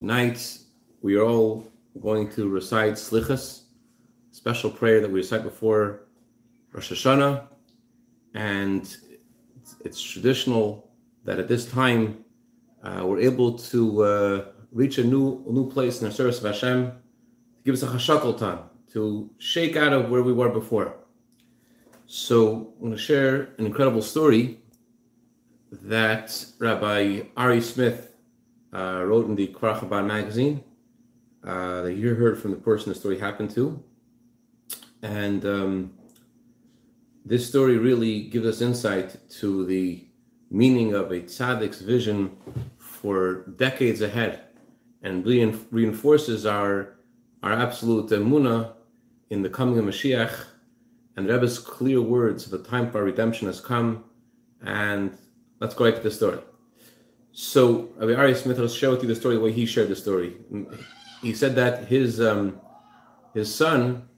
Tonight, we are all going to recite Slichas, special prayer that we recite before Rosh Hashanah. And it's, traditional that at this time uh, we're able to uh, reach a new new place in the service of Hashem, to give us a chashakal time, to shake out of where we were before. So I'm going to share an incredible story that Rabbi Ari Smith uh, wrote in the Kfar Chabad magazine uh, that you heard from the person the story happened to. And um, this story really gives us insight to the meaning of a tzaddik's vision for decades ahead and reinforces our, our absolute emuna in the coming of Mashiach and Rebbe's clear words, the time for redemption has come. And let's go right to the story. So Rabbi Ari Smith will share with you the story the way he shared the story. He said that his um, his son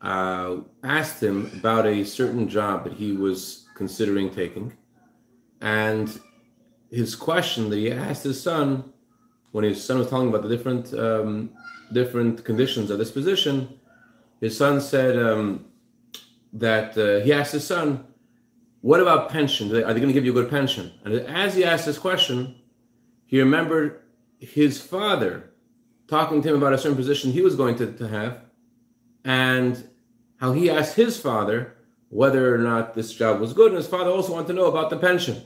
uh, asked him about a certain job that he was considering taking, and his question that he asked his son when his son was telling about the different um, different conditions of this position, his son said um, that uh, he asked his son, what about pension? Are they going to give you a good pension? And as he asked this question, he remembered his father talking to him about a certain position he was going to, to have, and how he asked his father whether or not this job was good. And his father also wanted to know about the pension.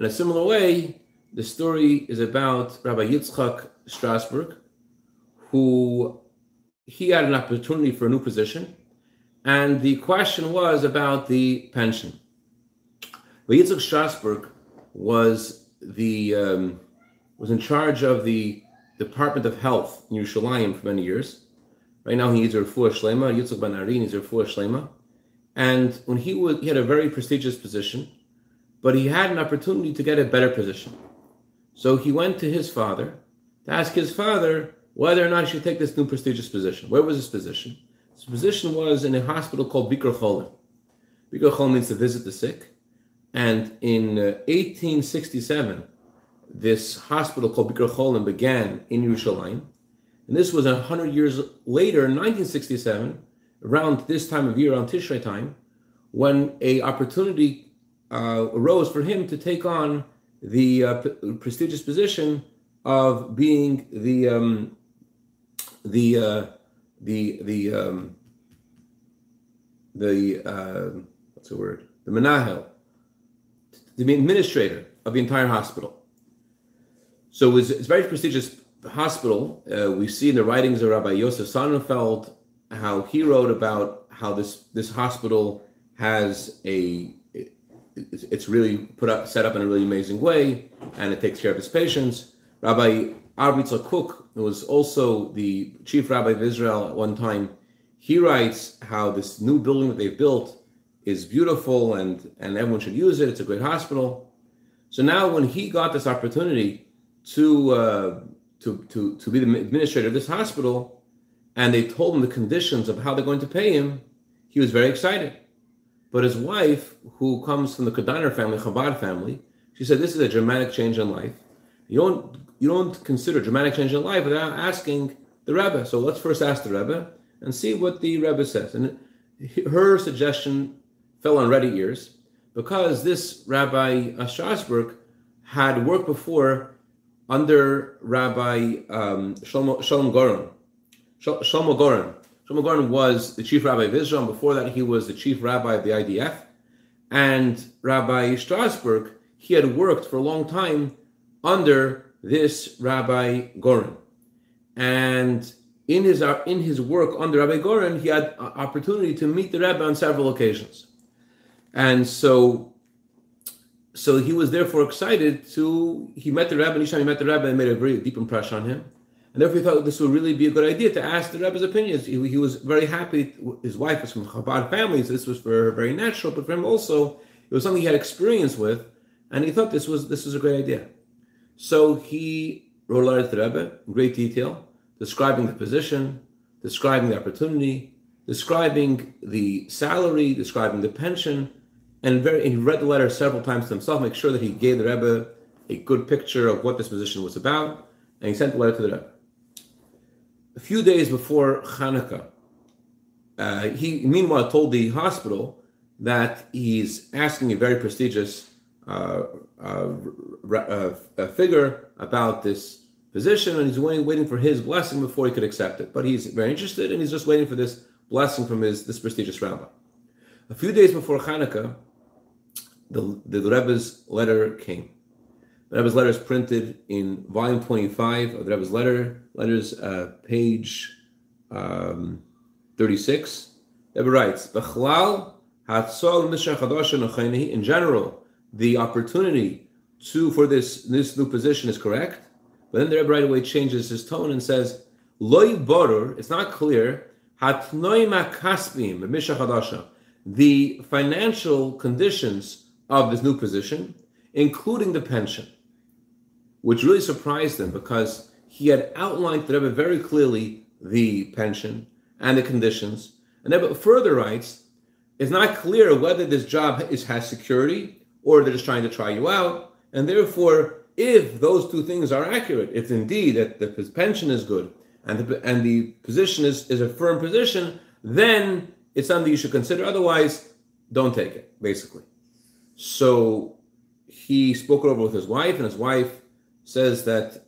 In a similar way, the story is about Rabbi Yitzchak Strasberg, who he had an opportunity for a new position, and the question was about the pension. But Yitzchak Strasberg was the um, was in charge of the Department of Health in Yerushalayim for many years. Right now, he a refuah shlema. Yitzchak Ben Ari needs a refuah shlema. And when he was, he had a very prestigious position, but he had an opportunity to get a better position. So he went to his father to ask his father whether or not he should take this new prestigious position. Where was his position? His position was in a hospital called Bikur Cholim. Bikur Cholim means to visit the sick. And in uh, 1867, this hospital called Bikur Cholim began in Yerushalayim. And this was 100 years later, in 1967, around this time of year, around Tishrei time, when a opportunity uh, arose for him to take on the uh, p- prestigious position of being the um, the uh, the the um, the uh, what's the word the menahel the administrator of the entire hospital. So it's, it's a very prestigious hospital. Uh, we see in the writings of Rabbi Yosef Sonnenfeld how he wrote about how this this hospital has a it's really put up set up in a really amazing way and it takes care of its patients. Rabbi Arbitzel Kook, who was also the chief rabbi of Israel at one time, he writes how this new building that they've built is beautiful and, and everyone should use it. It's a great hospital. So now, when he got this opportunity to, uh, to, to, to be the administrator of this hospital, and they told him the conditions of how they're going to pay him, he was very excited. But his wife, who comes from the Kodaner family, Chabad family, she said, This is a dramatic change in life. You don't, you don't consider dramatic change in life without asking the Rebbe. So let's first ask the Rebbe and see what the Rebbe says. And her suggestion fell on ready ears because this Rabbi Strasberg had worked before under Rabbi um, Shlomo, Shalom Goren. Shlomo Goren. Shlomo Goren was the chief rabbi of Israel, before that, he was the chief rabbi of the IDF. And Rabbi Strasberg, he had worked for a long time under this Rabbi Goren. And in his, in his work under Rabbi Goren, he had opportunity to meet the Rebbe on several occasions. And so, so he was therefore excited to, he met the rabbi and time he met the rabbi it made a very deep impression on him. And therefore he thought this would really be a good idea to ask the rabbi's opinions. He, he was very happy, his wife was from Chabad family, so this was for her very natural, but for him also, it was something he had experience with, and he thought this was this was a great idea. So he wrote a letter to the Rebbe in great detail, describing the position, describing the opportunity, describing the salary, describing the pension, and very, he read the letter several times to himself, make sure that he gave the Rebbe a good picture of what this position was about. and he sent the letter to the Rebbe. A few days before Hanukkah, uh, he meanwhile told the hospital that he's asking a very prestigious uh, uh, uh figure about this position, and he's waiting, waiting for his blessing before he could accept it. But he's very interested, and he's just waiting for this blessing from his this prestigious rabbi. A few days before Hanukkah, the, the Rebbe's letter came. The Rebbe's letter is printed in volume 25 of the Rebbe's letter, letters, uh, page um, 36. The Rebbe writes, in general, the opportunity to for this this new position is correct. But then the Rebbe right away changes his tone and says, Loy borur, it's not clear, the financial conditions of this new position, including the pension, which really surprised him because he had outlined to Rebbe very clearly the pension and the conditions. And Rebbe further writes, it's not clear whether this job is, has security or they're just trying to try you out. And therefore, if those two things are accurate, if indeed that the pension is good and the, and the position is, is a firm position, then it's something you should consider. Otherwise, don't take it, basically. So he spoke it over with his wife, and his wife says that,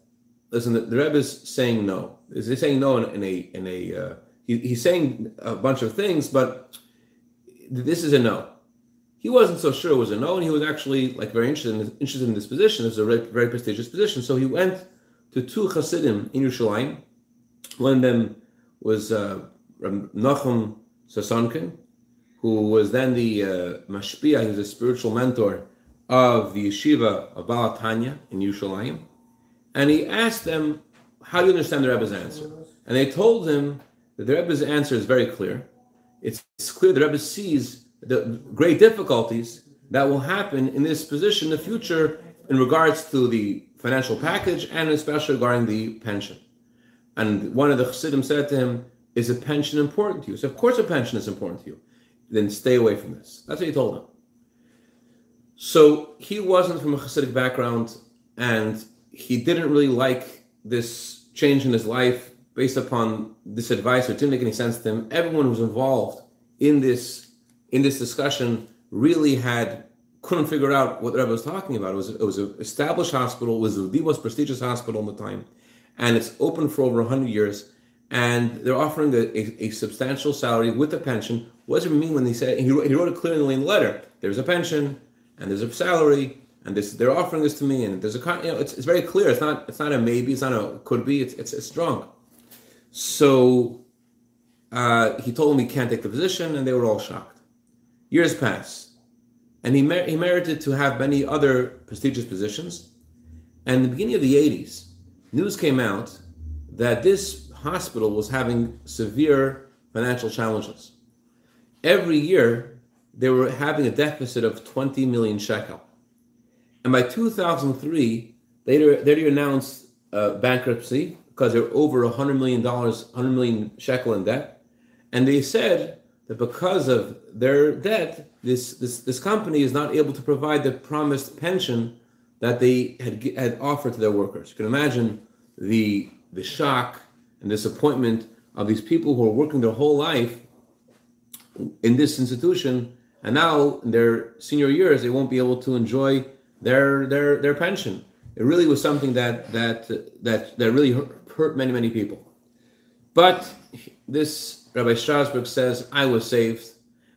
listen, the, the Rebbe is saying no. Is he saying no in, in a, in a uh, he, he's saying a bunch of things, but this is a no. He wasn't so sure it was a no, and he was actually like very interested in, interested in this position. It's a very, very prestigious position. So he went to two Hasidim in Yerushalayim. One of them was uh, Nachum Sosonkin, who was then the uh, mashpia, he was a spiritual mentor of the yeshiva of Baal HaTanya in Yerushalayim. And he asked them, how do you understand the Rebbe's answer? And they told him that the Rebbe's answer is very clear. It's, it's clear the Rebbe sees the great difficulties that will happen in this position in the future in regards to the financial package and especially regarding the pension. And one of the Chassidim said to him, Is a pension important to you? So, of course, a pension is important to you then stay away from this. That's what he told him. So he wasn't from a Hasidic background, and he didn't really like this change in his life based upon this advice. It didn't make any sense to him. Everyone who was involved in this in this discussion really had couldn't figure out what Rebbe was talking about. It was it was an established hospital, it was the most prestigious hospital in the time, and it's open for over hundred years. And they're offering a, a, a substantial salary with a pension what does it mean when they say he wrote, he wrote it clearly in the letter? There's a pension and there's a salary and this they're offering this to me and there's a you know it's, it's very clear. It's not it's not a maybe. It's not a could be. It's it's, it's strong. So uh, he told them he can't take the position and they were all shocked. Years pass, and he mer- he merited to have many other prestigious positions. And in the beginning of the 80s, news came out that this hospital was having severe financial challenges every year they were having a deficit of 20 million shekel. And by 2003, they they announced uh, bankruptcy because they're over 100 million dollars, 100 million shekel in debt. And they said that because of their debt, this, this, this company is not able to provide the promised pension that they had, had offered to their workers. You can imagine the, the shock and disappointment of these people who are working their whole life in this institution, and now in their senior years they won't be able to enjoy their their their pension. It really was something that that that that really hurt many many people. But this Rabbi Strasberg says, I was saved,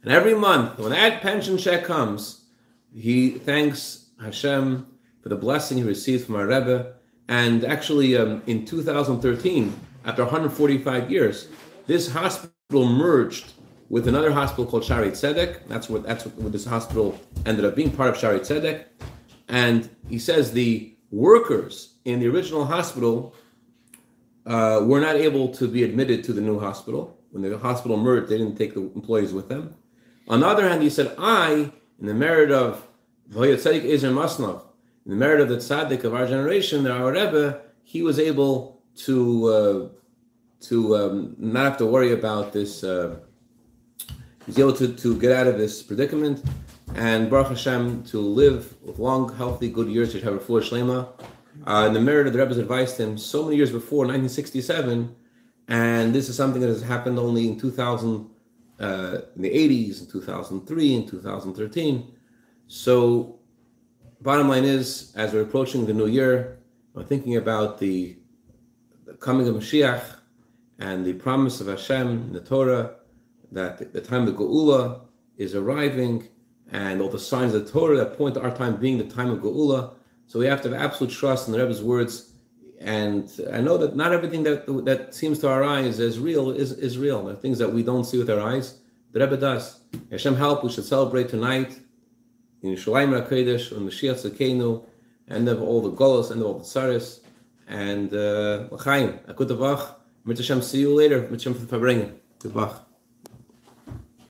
and every month when that pension check comes, he thanks Hashem for the blessing he received from our Rebbe. And actually, um, in 2013, after 145 years, this hospital merged with another hospital called Shaarei Tzedek. That's what that's what, this hospital ended up being part of Shaarei Tzedek. And he says the workers in the original hospital uh, were not able to be admitted to the new hospital. When the hospital merged, they didn't take the employees with them. On the other hand, he said, I, in the merit of Vayat Tzedek Ezer Masnov, in the merit of the tzaddik of our generation, our Rebbe, he was able to uh, to um, not have to worry about this uh, he's able to, to get out of this predicament and Baruch Hashem to live with long, healthy, good years to have a full shlema Uh, and the merit of the Rebbe's advice to him so many years before, 1967, and this is something that has happened only in 2000, uh, in the 80s, in 2003, in 2013. So, bottom line is, as we're approaching the new year, we're thinking about the coming of Mashiach and the promise of Hashem in the Torah that the time of Geula is arriving, and all the signs of the Torah that point to our time being the time of Geula. So we have to have absolute trust in the Rebbe's words. And I know that not everything that that seems to our eyes as real is, is real. There are things that we don't see with our eyes. The Rebbe does. Hashem help, we should celebrate tonight in Yerushalayim HaKodesh, on Mashiach Tzidkeinu, end of all the Golos, end of all the Tsaris. And uh, L'chaim, a good Mit Hashem, see you later. Mit Hashem for the Good